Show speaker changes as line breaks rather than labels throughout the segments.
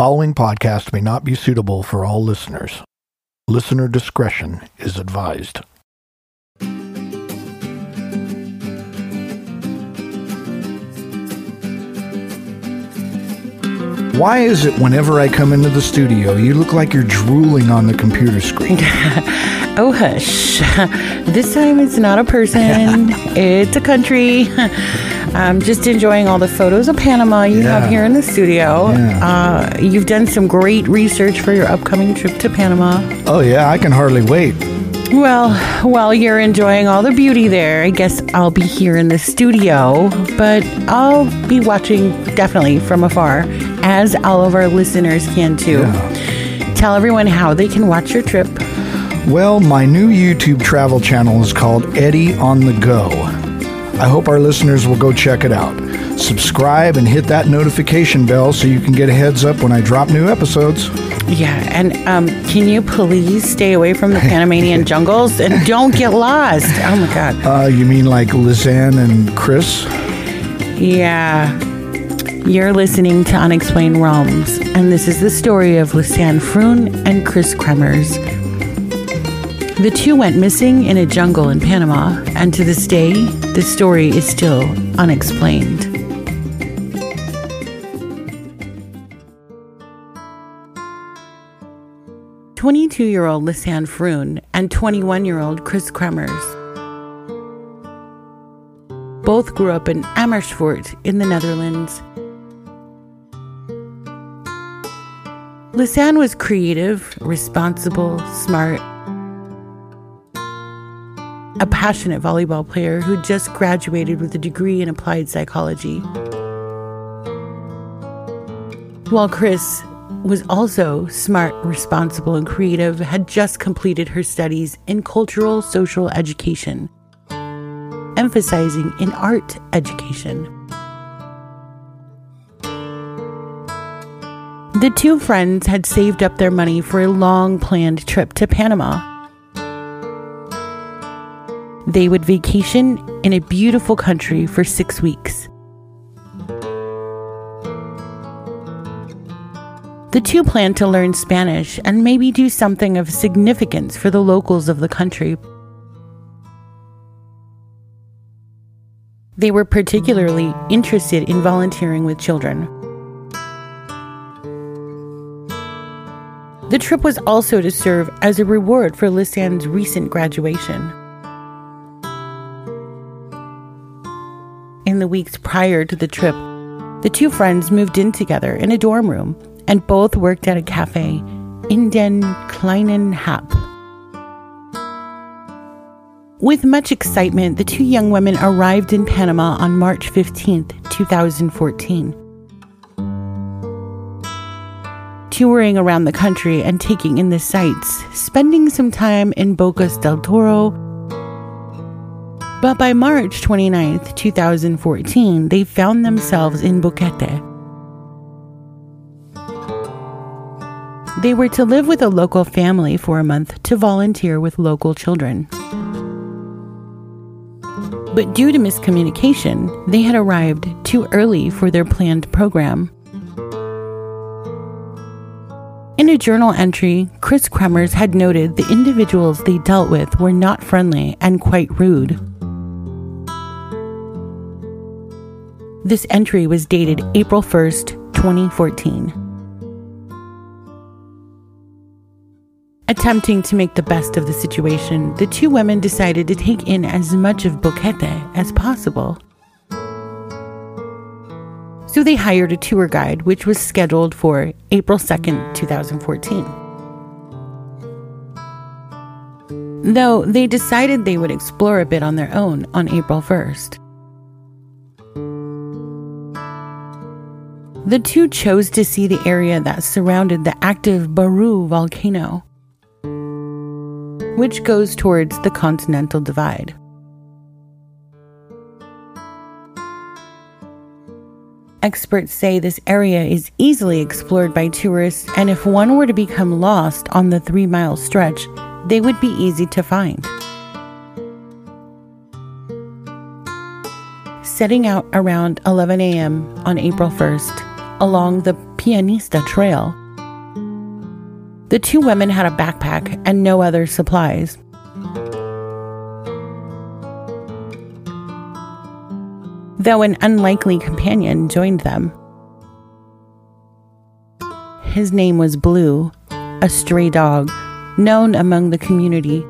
following podcast may not be suitable for all listeners. Listener discretion is advised. Why is it whenever I come into the studio, you look like you're drooling on the computer screen?
Oh, hush. This time it's not a person, it's a country. I'm just enjoying all the photos of Panama you
Yeah.
have here in the studio.
Yeah.
Uh, you've done some great research for your upcoming trip to Panama.
oh, yeah, I can hardly wait.
Well, while you're enjoying all the beauty there, I guess I'll be here in the studio, but I'll be watching definitely from afar, as all of our listeners can too. Tell everyone how they can watch your trip.
Well, my new YouTube travel channel is called Eddie on the Go. I hope our listeners will go check it out. Subscribe and hit that notification bell so you can get a heads up when I drop new episodes.
Yeah, and um, can you please stay away from the Panamanian jungles and don't get lost? Oh my God.
Uh, you mean like Lisanne and Kris?
Yeah. You're listening to Unexplained Realms, and this is the story of Lisanne Froon and Kris Kremers. The two went missing in a jungle in Panama, and to this day, the story is still unexplained. Twenty-two-year-old Lisanne Froon and twenty-one-year-old Chris Kremers both grew up in Amersfoort in the Netherlands. Lisanne was creative, responsible, smart, a passionate volleyball player who just graduated with a degree in applied psychology. While Kris was also smart, responsible, and creative, had just completed her studies in cultural social education emphasizing in art education. The two friends had saved up their money for a long planned trip to Panama. They would vacation in a beautiful country for six weeks. The two planned to learn Spanish and maybe do something of significance for the locals of the country They were particularly interested in volunteering with children. Trip was also to serve as a reward for Lisanne's recent graduation. In the weeks prior to the trip, the two friends moved in together in a dorm room and both worked at a cafe in Den Kleinen Hap. With much excitement, the two young women arrived in Panama on March 15, 2014. Touring around the country and taking in the sights, spending some time in Bocas del Toro. But by March 29, 2014, they found themselves in Boquete. They were to live with a local family for a month to volunteer with local children. But due to miscommunication, they had arrived too early for their planned program. In a journal entry, Kris Kremers had noted the individuals they dealt with were not friendly and quite rude. This entry was dated April 1st, 2014. Attempting to make the best of the situation, the two women decided to take in as much of Boquete as possible. So they hired a tour guide, which was scheduled for April 2nd, 2014. Though they decided they would explore a bit on their own on April 1st. The two chose to see the area that surrounded the active Baru volcano which goes towards the Continental Divide. Experts say this area is easily explored by tourists, and if one were to become lost on the three mile stretch, they would be easy to find. Setting out around 11 a.m. on April 1st, along the Pianista Trail. The two women had a backpack and no other supplies. Though an unlikely companion joined them. His name was Blue, a stray dog known among the community.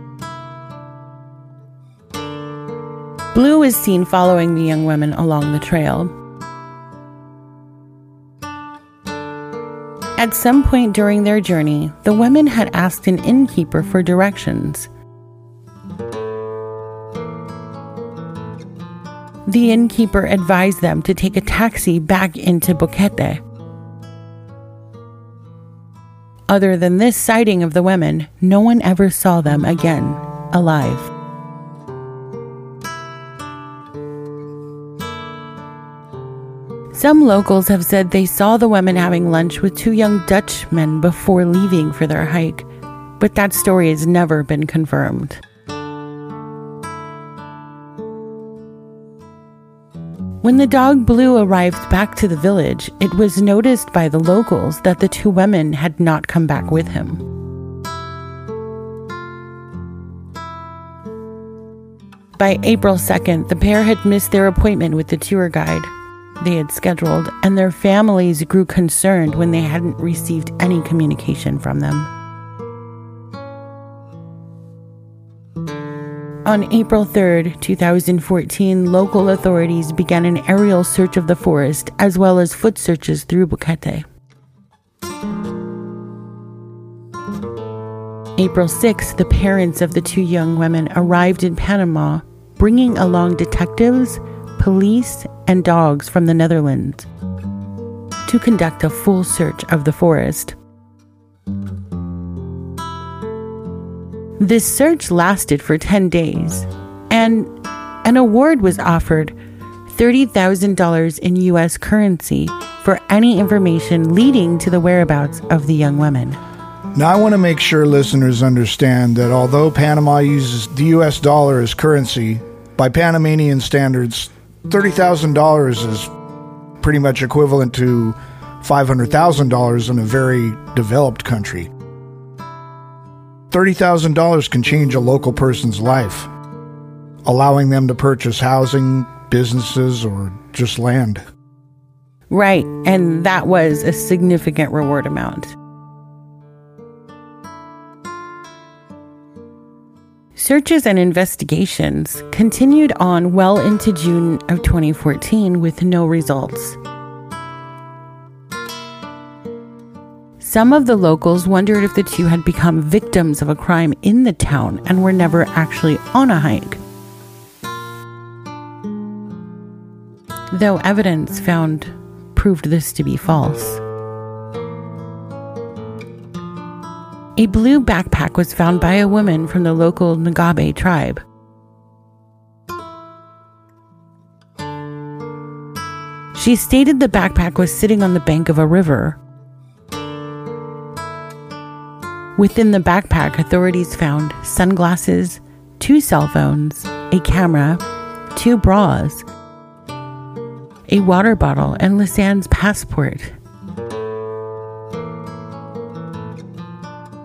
Blue is seen following the young women along the trail. At some point during their journey, the women had asked an innkeeper for directions. The innkeeper advised them to take a taxi back into Boquete. Other than this sighting of the women, no one ever saw them again alive. Some locals have said they saw the women having lunch with two young Dutchmen before leaving for their hike, but that story has never been confirmed. When the dog Blue arrived back to the village, it was noticed by the locals that the two women had not come back with him. By April 2nd, the pair had missed their appointment with the tour guide they had scheduled, and their families grew concerned when they hadn't received any communication from them. On April 3, 2014, local authorities began an aerial search of the forest as well as foot searches through Boquete. April 6, the parents of the two young women arrived in Panama, bringing along detectives, police, and dogs from the Netherlands to conduct a full search of the forest. This search lasted for 10 days, and an award was offered $30,000 in US currency for any information leading to the whereabouts of the young women.
Now, I want to make sure listeners understand that although Panama uses the US dollar as currency, by Panamanian standards, $30,000 is pretty much equivalent to $500,000 in a very developed country. $30,000 can change a local person's life, allowing them to purchase housing, businesses, or just land.
Right, and that was a significant reward amount. Searches and investigations continued on well into June of 2014 with no results. Some of the locals wondered if the two had become victims of a crime in the town and were never actually on a hike. Though evidence found proved this to be false. A blue backpack was found by a woman from the local Ngäbe tribe. She stated the backpack was sitting on the bank of a river. Within the backpack, authorities found sunglasses, two cell phones, a camera, two bras, a water bottle, and Lisanne's passport.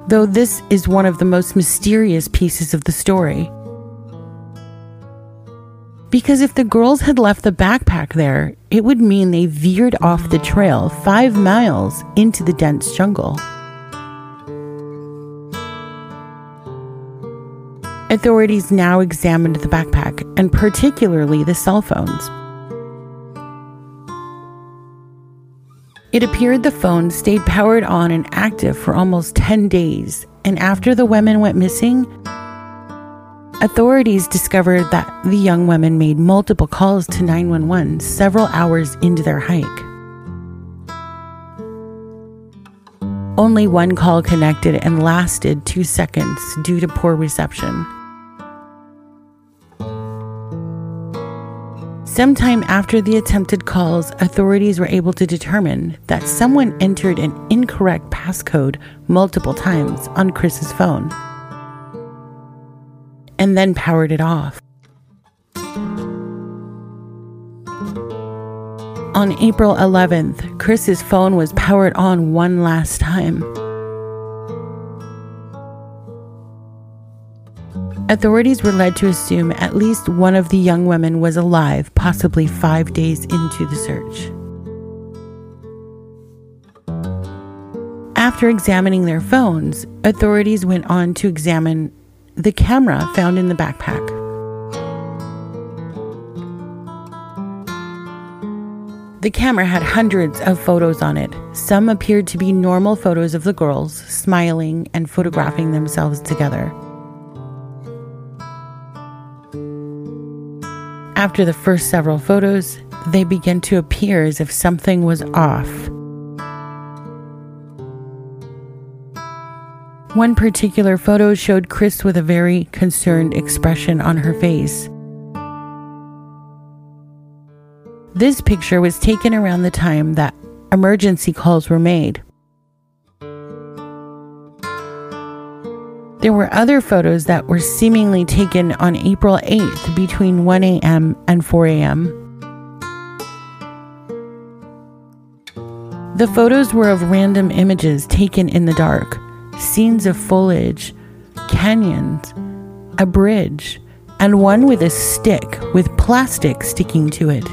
though this is one of the most mysterious pieces of the story. Because if the girls had left the backpack there, it would mean they veered off the trail five miles into the dense jungle. Authorities now examined the backpack and particularly the cell phones. It appeared the phone stayed powered on and active for almost 10 days, and after the women went missing, authorities discovered that the young women made multiple calls to 911 several hours into their hike. Only one call connected and lasted two seconds due to poor reception. Sometime after the attempted calls, authorities were able to determine that someone entered an incorrect passcode multiple times on Kris's phone and then powered it off. On April 11th, Kris's phone was powered on one last time. Authorities were led to assume at least one of the young women was alive, possibly five days into the search. After examining their phones, authorities went on to examine the camera found in the backpack. The camera had hundreds of photos on it. Some appeared to be normal photos of the girls smiling and photographing themselves together. After the first several photos, they begin to appear as if something was off. One particular photo showed Kris with a very concerned expression on her face. This picture was taken around the time that emergency calls were made. There were other photos that were seemingly taken on April 8th between 1 a.m. and 4 a.m. The photos were of random images taken in the dark scenes of foliage, canyons, a bridge, and one with a stick with plastic sticking to it.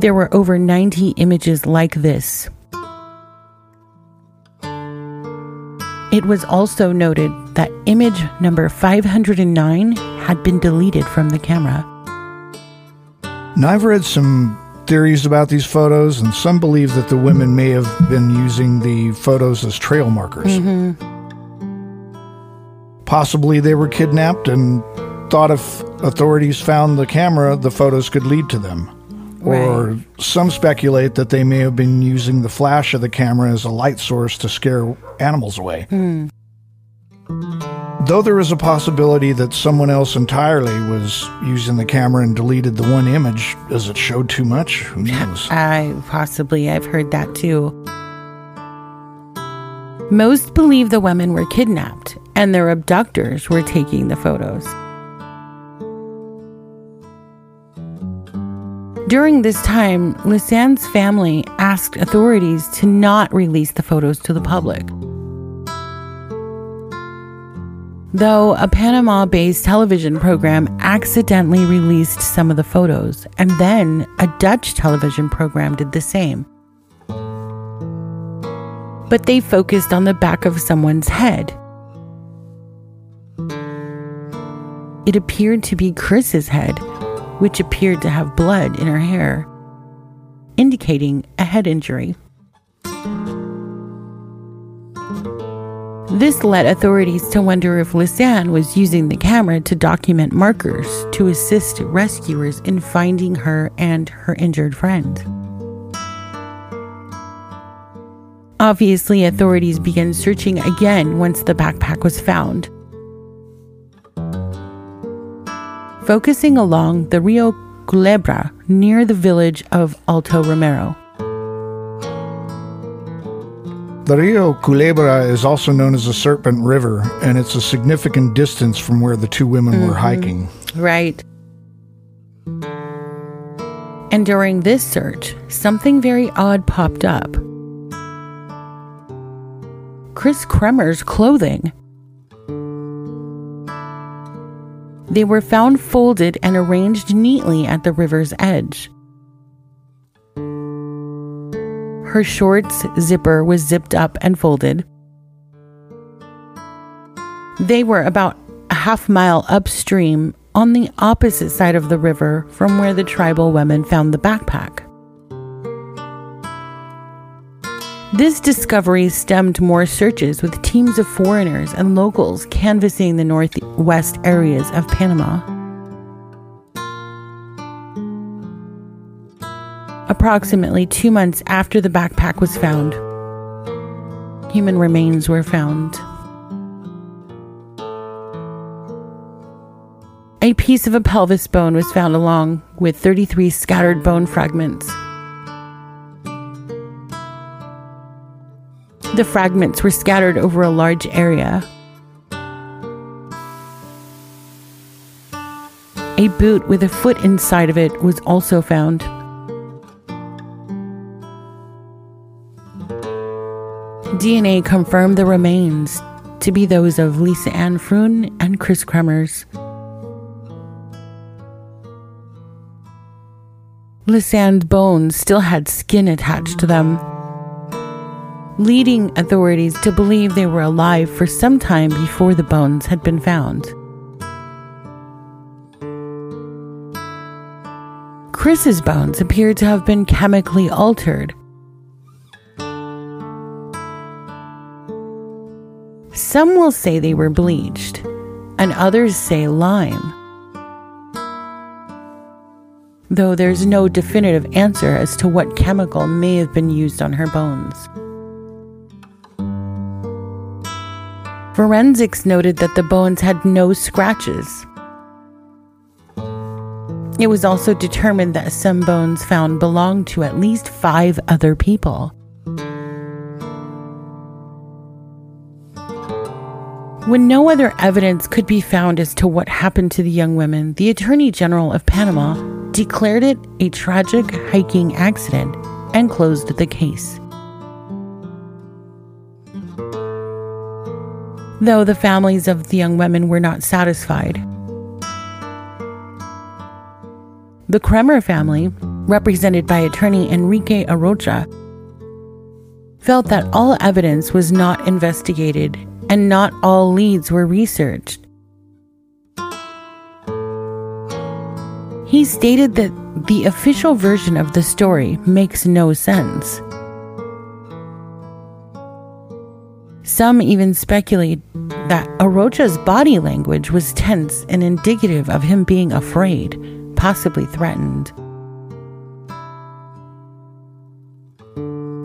There were over 90 images like this. It was also noted that image number 509 had been deleted from the camera.
Now, I've read some theories about these photos, and some believe that the women may have been using the photos as trail markers.
Mm-hmm.
Possibly they were kidnapped and thought if authorities found the camera, the photos could lead to them. Or
Right.
some speculate that they may have been using the flash of the camera as a light source to scare animals away. Hmm. Though there is a possibility that someone else entirely was using the camera and deleted the one image as it showed too much, who knows?
I possibly, I've heard that too. Most believe the women were kidnapped and their abductors were taking the photos. During this time, Lisanne's family asked authorities to not release the photos to the public. Though a Panama based television program accidentally released some of the photos, and then a Dutch television program did the same. But they focused on the back of someone's head. It appeared to be Kris's head, which appeared to have blood in her hair, indicating a head injury. This led authorities to wonder if Lisanne was using the camera to document markers to assist rescuers in finding her and her injured friend. Obviously, authorities began searching again once the backpack was found. Focusing along the Rio Culebra near the village of Alto Romero.
The Rio Culebra is also known as the Serpent River, and it's a significant distance from where the two women were mm-hmm. hiking.
Right. And during this search, something very odd popped up. Kris Kremer's clothing. They were found folded and arranged neatly at the river's edge. Her shorts zipper was zipped up and folded. They were about a half mile upstream on the opposite side of the river from where the tribal women found the backpack. This discovery stemmed more searches with teams of foreigners and locals canvassing the northwest areas of Panama. Approximately two months after the backpack was found, human remains were found. A piece of a pelvis bone was found along with 33 scattered bone fragments. The fragments were scattered over a large area. A boot with a foot inside of it was also found. DNA confirmed the remains to be those of Lisanne Froon and Kris Kremers. Lisanne's bones still had skin attached to them, leading authorities to believe they were alive for some time before the bones had been found. Kris's bones appeared to have been chemically altered. Some will say they were bleached, and others say lime though there's no definitive answer as to what chemical may have been used on her bones. Forensics noted that the bones had no scratches. It was also determined that some bones found belonged to at least five other people. When no other evidence could be found as to what happened to the young women, the Attorney General of Panama declared it a tragic hiking accident and closed the case. Though the families of the young women were not satisfied, the Kremer family, represented by attorney Enrique Arocha, felt that all evidence was not investigated and not all leads were researched. He stated that the official version of the story makes no sense. Some even speculate that Arocha's body language was tense and indicative of him being afraid, possibly threatened.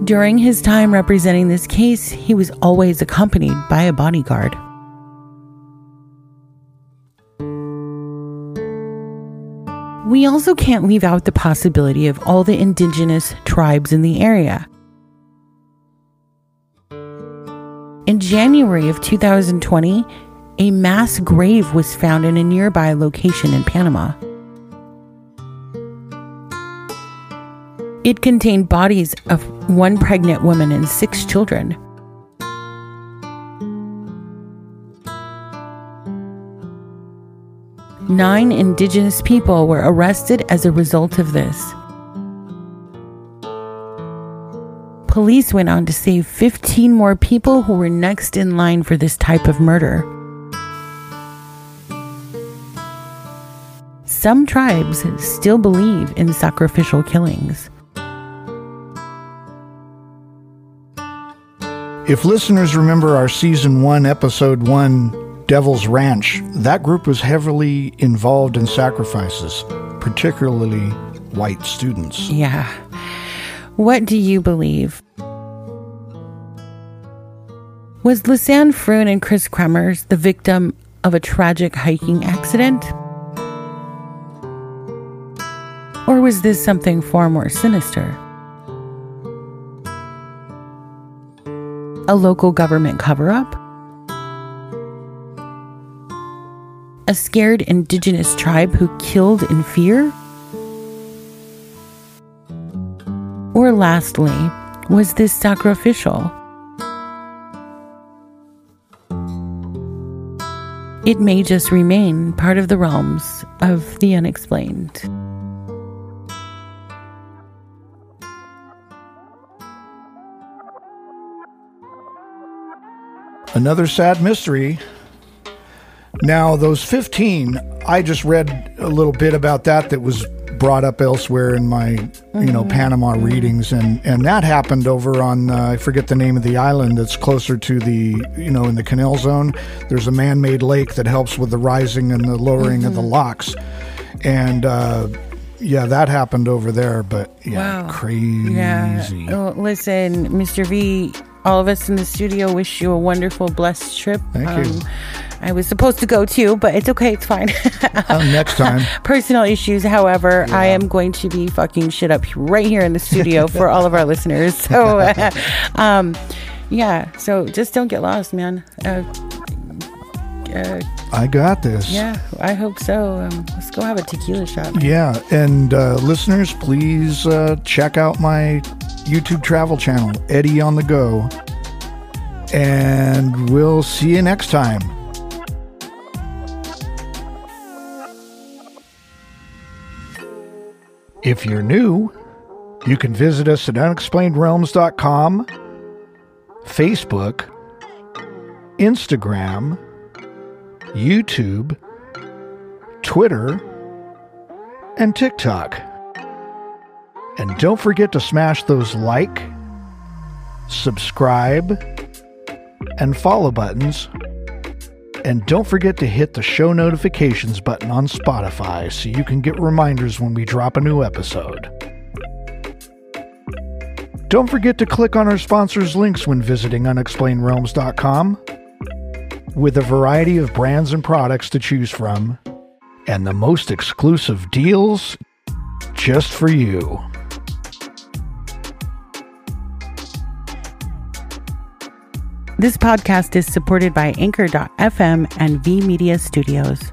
During his time representing this case, he was always accompanied by a bodyguard. We also can't leave out the possibility of all the indigenous tribes in the area. In January of 2020, a mass grave was found in a nearby location in Panama. It contained bodies of one pregnant woman and six children. Nine indigenous people were arrested as a result of this. Police went on to save 15 more people who were next in line for this type of murder. Some tribes still believe in sacrificial killings.
If listeners remember our season one, episode one, Devil's Ranch, that group was heavily involved in sacrifices, particularly white students.
Yeah. What do you believe? Was Lisanne Froon and Kris Kremers the victim of a tragic hiking accident? Or was this something far more sinister? A local government cover up? a scared indigenous tribe who killed in fear? Or lastly, was this sacrificial? It may just remain part of the realms of the unexplained.
Another sad mystery now, those 15, I just read a little bit about that that was brought up elsewhere in my, mm-hmm. you know, mm-hmm. Panama readings, and and that happened over on uh, I forget the name of the island that's closer to the, you know, in the canal zone. There's a man-made lake that helps with the rising and the lowering mm-hmm. of the mm-hmm. locks, and. Uh, yeah, that happened over there, but yeah, wow. crazy. Yeah.
Oh, listen, Mr. V, all of us in the studio wish you a wonderful, blessed trip.
Thank um, you.
I was supposed to go too, but it's okay. It's fine.
uh, next time.
Personal issues, however, yeah. I am going to be fucking shit up right here in the studio for all of our listeners. So, uh, um, yeah. So just don't get lost, man. Uh, uh
I got this.
Yeah, I hope so. Um, let's go have a tequila shot.
Yeah, and uh, listeners, please uh, check out my YouTube travel channel, Eddie on the Go. And we'll see you next time. If you're new, you can visit us at unexplainedrealms.com, Facebook, Instagram, YouTube, Twitter, and TikTok. And don't forget to smash those like, subscribe, and follow buttons. And don't forget to hit the show notifications button on Spotify so you can get reminders when we drop a new episode. Don't forget to click on our sponsors' links when visiting unexplainedrealms.com. With a variety of brands and products to choose from, and the most exclusive deals just for you.
This podcast is supported by Anchor.fm and V Media Studios.